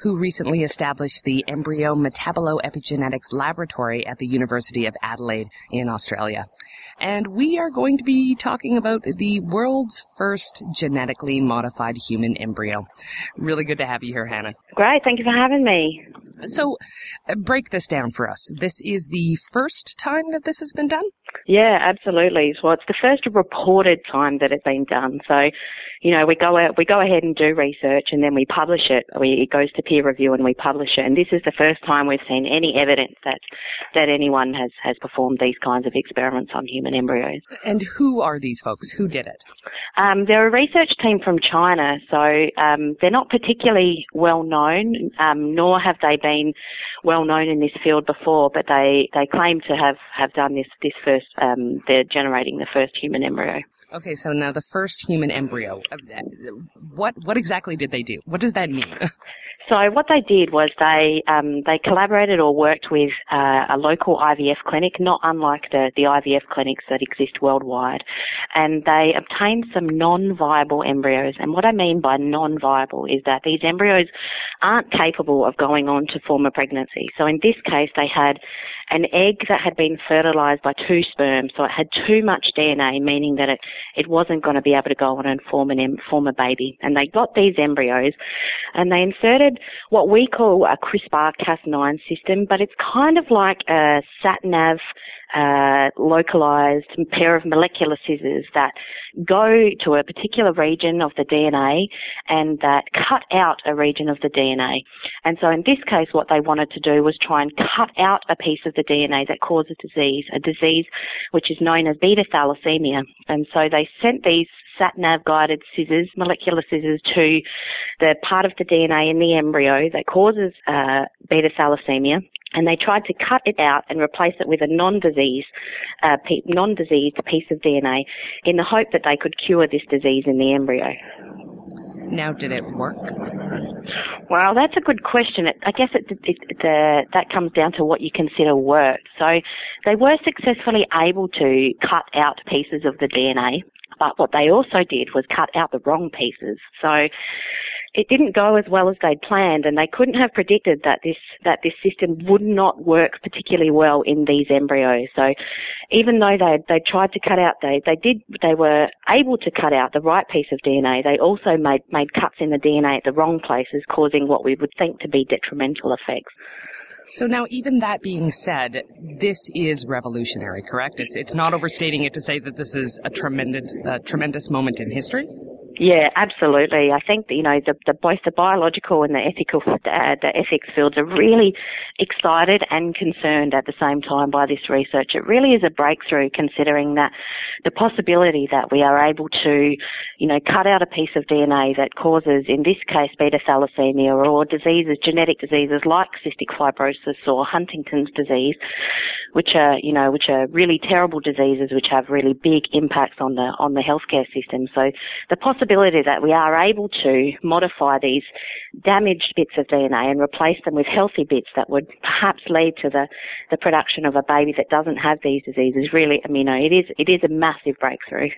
who recently established the Embryo Metaboloepigenetics Laboratory at the University of Adelaide in Australia. And we are going to be talking about the world's first genetically modified human embryo. Really good to have you here, Hannah. Great, thank you for having me. So, uh, break this down for us. This is the first time that this has been done? Yeah, absolutely. Well, it's the first reported time that it's been done. So, you know, we go out, we go ahead and do research and then we publish it. We, it goes to peer review and we publish it. And this is the first time we've seen any evidence that, that anyone has, has performed these kinds of experiments on human embryos. And who are these folks? Who did it? Um, they're a research team from China, so um, they're not particularly well known, um, nor have they been well known in this field before. But they, they claim to have, have done this this first. Um, they're generating the first human embryo. Okay, so now the first human embryo. Uh, what what exactly did they do? What does that mean? So what they did was they um, they collaborated or worked with uh, a local IVF clinic, not unlike the, the IVF clinics that exist worldwide, and they obtained some non-viable embryos. And what I mean by non-viable is that these embryos aren't capable of going on to form a pregnancy. So in this case, they had an egg that had been fertilized by two sperms, so it had too much DNA, meaning that it, it wasn't going to be able to go on and form an form a baby. And they got these embryos, and they inserted what we call a CRISPR-Cas9 system, but it's kind of like a sat-nav uh, localized pair of molecular scissors that go to a particular region of the DNA and that cut out a region of the DNA. And so in this case, what they wanted to do was try and cut out a piece of the DNA that causes disease, a disease which is known as beta thalassemia. And so they sent these sat nav guided scissors, molecular scissors, to the part of the DNA in the embryo that causes uh, beta thalassemia and they tried to cut it out and replace it with a non-disease, uh, non-diseased piece of DNA in the hope that they could cure this disease in the embryo. Now, did it work? Well, that's a good question. It, I guess it, it, the, that comes down to what you consider work. So they were successfully able to cut out pieces of the DNA, but what they also did was cut out the wrong pieces. So it didn't go as well as they'd planned, and they couldn't have predicted that this that this system would not work particularly well in these embryos. So, even though they they tried to cut out, they they did they were able to cut out the right piece of DNA. They also made made cuts in the DNA at the wrong places, causing what we would think to be detrimental effects. So now, even that being said, this is revolutionary, correct? It's it's not overstating it to say that this is a tremendous tremendous moment in history. Yeah, absolutely. I think you know the, the both the biological and the ethical uh, the ethics fields are really excited and concerned at the same time by this research. It really is a breakthrough, considering that the possibility that we are able to, you know, cut out a piece of DNA that causes, in this case, beta thalassemia or diseases, genetic diseases like cystic fibrosis or Huntington's disease, which are you know which are really terrible diseases which have really big impacts on the on the healthcare system. So the possibility possibility that we are able to modify these damaged bits of DNA and replace them with healthy bits that would perhaps lead to the, the production of a baby that doesn't have these diseases really, I mean, it is, it is a massive breakthrough.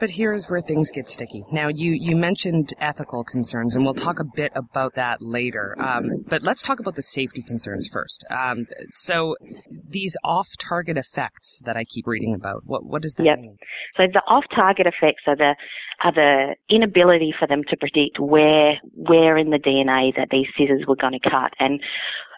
But here's where things get sticky. Now, you, you mentioned ethical concerns, and we'll talk a bit about that later. Um, but let's talk about the safety concerns first. Um, so, these off-target effects that I keep reading about, what what does that yep. mean? So, the off-target effects are the are the inability for them to predict where where in the DNA that these scissors were going to cut, and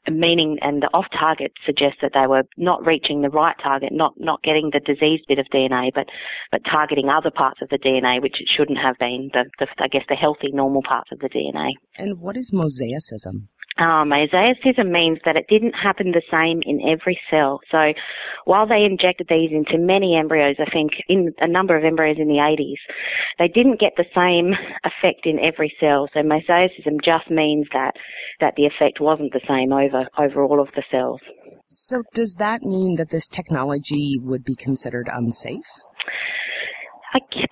meaning and the off target suggests that they were not reaching the right target, not not getting the diseased bit of DNA, but but targeting other parts of the DNA which it shouldn't have been. The, the I guess the healthy normal parts of the DNA. And what is mosaicism? Um, mosaicism means that it didn't happen the same in every cell. So while they injected these into many embryos, I think in a number of embryos in the 80s, they didn't get the same effect in every cell. So mosaicism just means that, that the effect wasn't the same over, over all of the cells. So does that mean that this technology would be considered unsafe?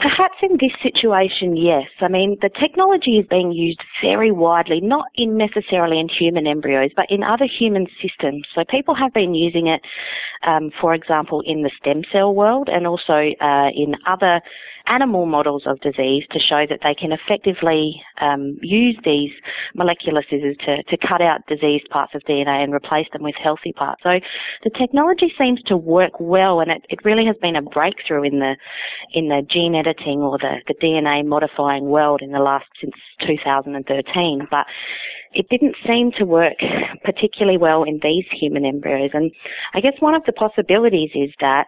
Perhaps in this situation, yes. I mean, the technology is being used very widely, not in necessarily in human embryos, but in other human systems. So people have been using it, um, for example, in the stem cell world and also uh, in other animal models of disease to show that they can effectively um, use these molecular scissors to, to cut out diseased parts of DNA and replace them with healthy parts. So the technology seems to work well and it, it really has been a breakthrough in the in the gene editing or the, the DNA modifying world in the last since 2013. But it didn't seem to work particularly well in these human embryos. And I guess one of the possibilities is that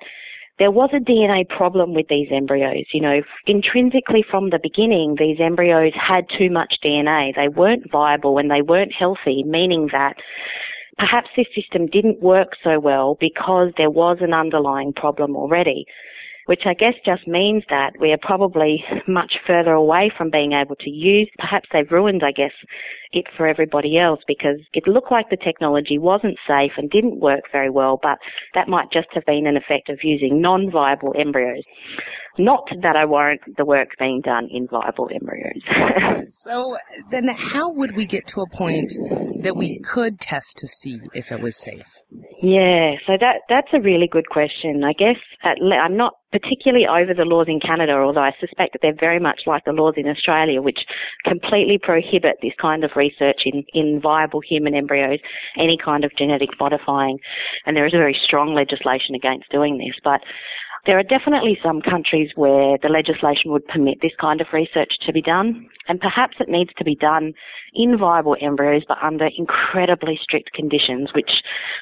there was a DNA problem with these embryos. You know, intrinsically from the beginning, these embryos had too much DNA. They weren't viable and they weren't healthy, meaning that perhaps this system didn't work so well because there was an underlying problem already which I guess just means that we are probably much further away from being able to use. Perhaps they've ruined, I guess, it for everybody else because it looked like the technology wasn't safe and didn't work very well, but that might just have been an effect of using non-viable embryos. Not that I warrant the work being done in viable embryos. so then how would we get to a point that we could test to see if it was safe? Yeah, so that that's a really good question. I guess at, I'm not particularly over the laws in Canada, although I suspect that they're very much like the laws in Australia, which completely prohibit this kind of research in, in viable human embryos, any kind of genetic modifying. And there is a very strong legislation against doing this. But there are definitely some countries where the legislation would permit this kind of research to be done, and perhaps it needs to be done in viable embryos, but under incredibly strict conditions, which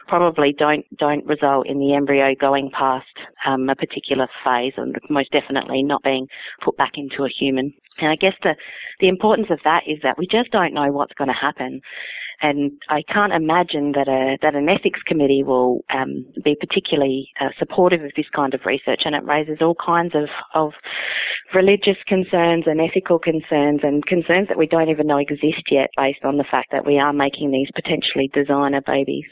probably don't don't result in the embryo going past um, a particular phase, and most definitely not being put back into a human. And I guess the the importance of that is that we just don't know what's going to happen. And I can't imagine that a that an ethics committee will um, be particularly uh, supportive of this kind of research, and it raises all kinds of of religious concerns and ethical concerns and concerns that we don't even know exist yet, based on the fact that we are making these potentially designer babies.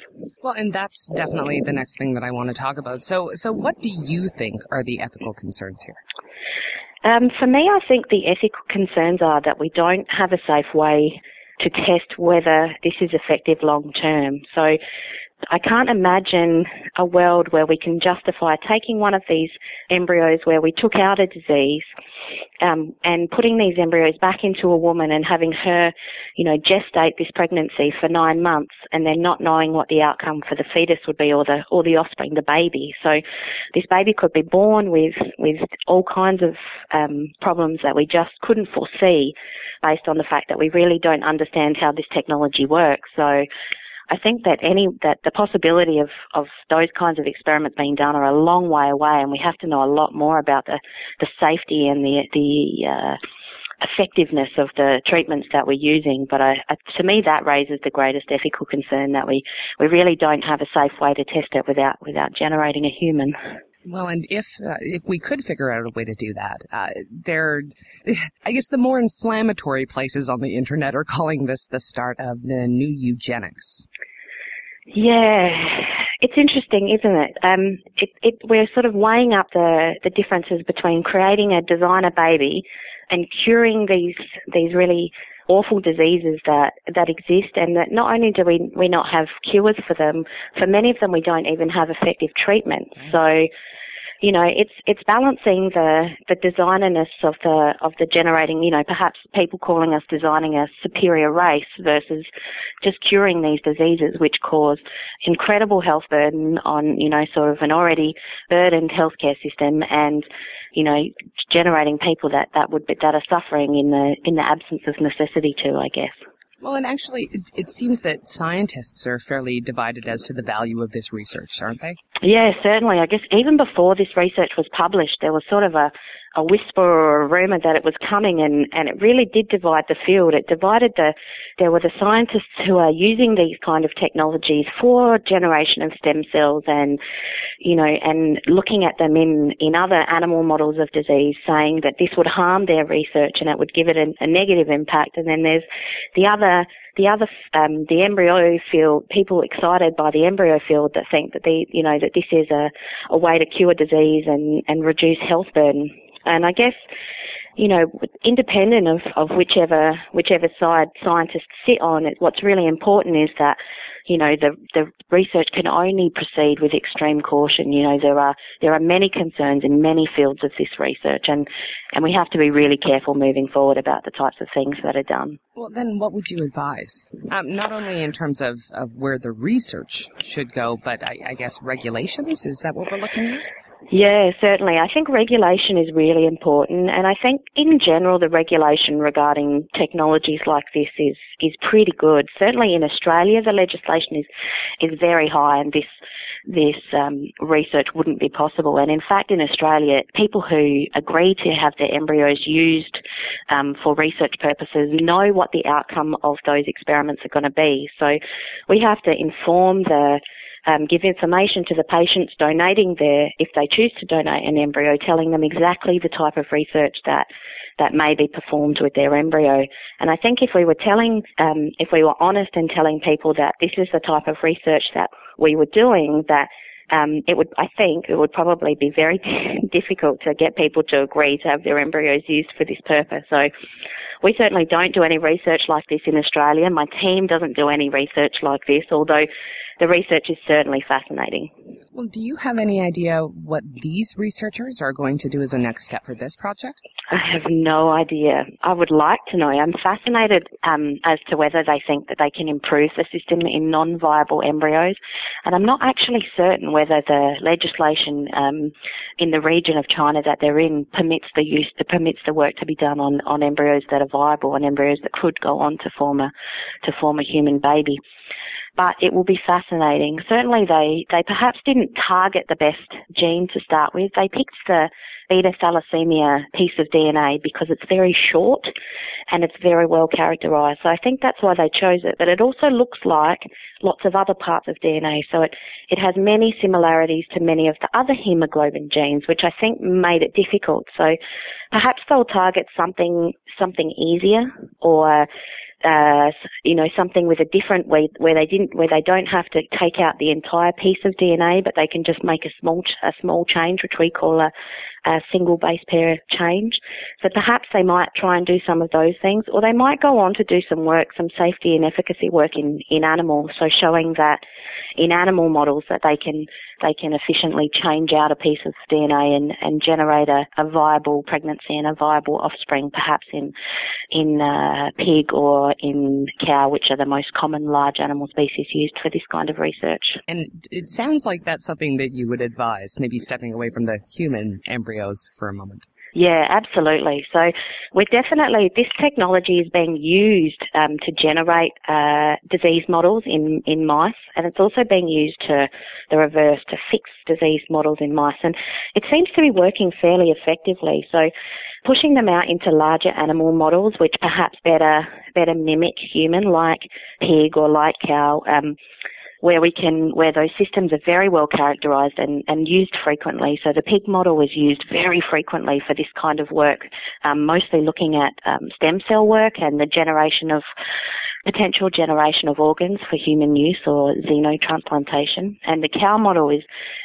Well, and that's definitely the next thing that I want to talk about. So, so what do you think are the ethical concerns here? Um, for me, I think the ethical concerns are that we don't have a safe way to test whether this is effective long term. So I can't imagine a world where we can justify taking one of these embryos where we took out a disease um, and putting these embryos back into a woman and having her, you know, gestate this pregnancy for nine months and then not knowing what the outcome for the fetus would be or the or the offspring, the baby. So this baby could be born with with all kinds of um, problems that we just couldn't foresee based on the fact that we really don't understand how this technology works. So I think that any that the possibility of of those kinds of experiments being done are a long way away, and we have to know a lot more about the the safety and the the uh, effectiveness of the treatments that we're using. But I, I, to me, that raises the greatest ethical concern that we we really don't have a safe way to test it without without generating a human. Well, and if uh, if we could figure out a way to do that, uh, there, I guess the more inflammatory places on the internet are calling this the start of the new eugenics. Yeah, it's interesting, isn't it? Um, it, it? We're sort of weighing up the the differences between creating a designer baby and curing these these really awful diseases that that exist, and that not only do we we not have cures for them, for many of them we don't even have effective treatment. So you know, it's it's balancing the the designerness of the of the generating, you know, perhaps people calling us designing a superior race versus just curing these diseases which cause incredible health burden on, you know, sort of an already burdened healthcare system and you know, generating people that, that would that are suffering in the in the absence of necessity to, I guess. Well, and actually, it, it, seems that scientists are fairly divided as to the value of this research, aren't they? Yeah, certainly. I guess even before this research was published, there was sort of a a whisper or a rumor that it was coming and, and it really did divide the field. It divided the, there were the scientists who are using these kind of technologies for generation of stem cells and, you know, and looking at them in, in other animal models of disease saying that this would harm their research and it would give it a, a negative impact. And then there's the other the other, um, the embryo field, people excited by the embryo field that think that the, you know, that this is a, a way to cure disease and, and reduce health burden. And I guess, you know, independent of, of whichever whichever side scientists sit on, what's really important is that, you know, the the research can only proceed with extreme caution. You know, there are there are many concerns in many fields of this research, and and we have to be really careful moving forward about the types of things that are done. Well, then, what would you advise? Um, not only in terms of of where the research should go, but I, I guess regulations. Is that what we're looking at? Yeah, certainly. I think regulation is really important, and I think in general the regulation regarding technologies like this is is pretty good. Certainly in Australia, the legislation is is very high, and this this um, research wouldn't be possible. And in fact, in Australia, people who agree to have their embryos used um, for research purposes know what the outcome of those experiments are going to be. So we have to inform the um, give information to the patients donating their, if they choose to donate an embryo, telling them exactly the type of research that that may be performed with their embryo. And I think if we were telling, um, if we were honest in telling people that this is the type of research that we were doing, that um, it would, I think, it would probably be very difficult to get people to agree to have their embryos used for this purpose. So we certainly don't do any research like this in Australia. My team doesn't do any research like this, although the research is certainly fascinating. Well, do you have any idea what these researchers are going to do as a next step for this project? I have no idea. I would like to know. I'm fascinated um, as to whether they think that they can improve the system in non-viable embryos, and I'm not actually certain whether the legislation um, in the region of China that they're in permits the use, permits the work to be done on, on embryos that are viable and embryos that could go on to form a to form a human baby but it will be fascinating. Certainly they, they perhaps didn't target the best gene to start with. They picked the beta thalassemia piece of DNA because it's very short and it's very well characterized. So I think that's why they chose it. But it also looks like lots of other parts of DNA. So it, it has many similarities to many of the other hemoglobin genes, which I think made it difficult. So perhaps they'll target something, something easier or uh, you know, something with a different way where they didn't, where they don't have to take out the entire piece of DNA, but they can just make a small, a small change, which we call a, a single base pair change. So perhaps they might try and do some of those things, or they might go on to do some work, some safety and efficacy work in, in animals. So showing that in animal models that they can they can efficiently change out a piece of DNA and, and generate a, a viable pregnancy and a viable offspring, perhaps in in uh, pig or in cow, which are the most common large animal species used for this kind of research. And it sounds like that's something that you would advise, maybe stepping away from the human embryos for a moment. Yeah, absolutely. So we're definitely, this technology is being used um, to generate uh, disease models in, in mice, and it's also being used to the reverse to fix disease models in mice. And it seems to be working fairly effectively. So pushing them out into larger animal models, which perhaps better, better mimic human, like pig or like cow, um, where we can, where those systems are very well characterized and, and used frequently. So the pig model is used very frequently for this kind of work, um, mostly looking at um, stem cell work and the generation of potential generation of organs for human use or xenotransplantation. And the cow model is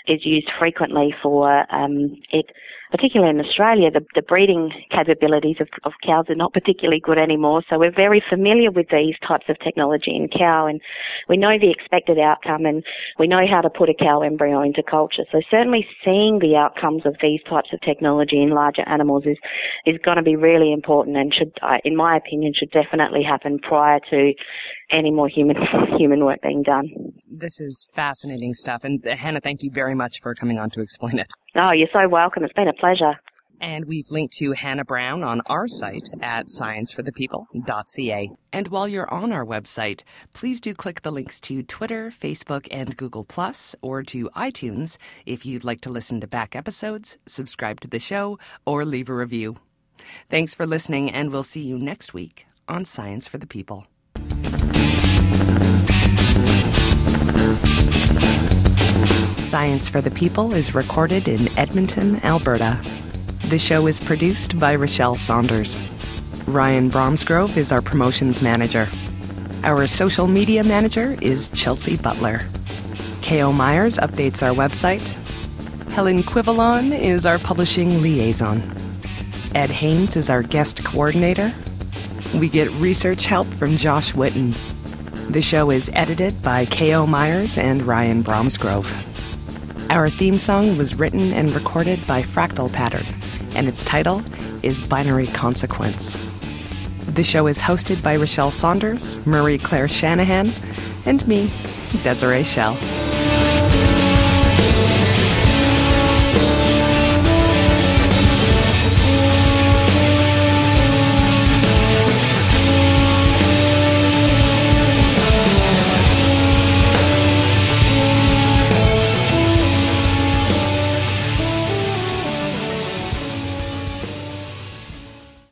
is used frequently for um, it particularly in Australia, the, the breeding capabilities of, of cows are not particularly good anymore. So we're very familiar with these types of technology in cow and we know the expected outcome and we know how to put a cow embryo into culture. So certainly seeing the outcomes of these types of technology in larger animals is, is going to be really important and should, uh, in my opinion, should definitely happen prior to any more human human work being done. This is fascinating stuff, and uh, Hannah, thank you very much for coming on to explain it. Oh, you're so welcome. It's been a pleasure. And we've linked to Hannah Brown on our site at scienceforthepeople.ca. And while you're on our website, please do click the links to Twitter, Facebook, and Google Plus, or to iTunes if you'd like to listen to back episodes, subscribe to the show, or leave a review. Thanks for listening, and we'll see you next week on Science for the People. Science for the People is recorded in Edmonton, Alberta. The show is produced by Rochelle Saunders. Ryan Bromsgrove is our promotions manager. Our social media manager is Chelsea Butler. K.O. Myers updates our website. Helen Quivalon is our publishing liaison. Ed Haynes is our guest coordinator. We get research help from Josh Witten. The show is edited by K.O. Myers and Ryan Bromsgrove. Our theme song was written and recorded by Fractal Pattern and its title is Binary Consequence. The show is hosted by Rochelle Saunders, Marie Claire Shanahan, and me, Desiree Schell.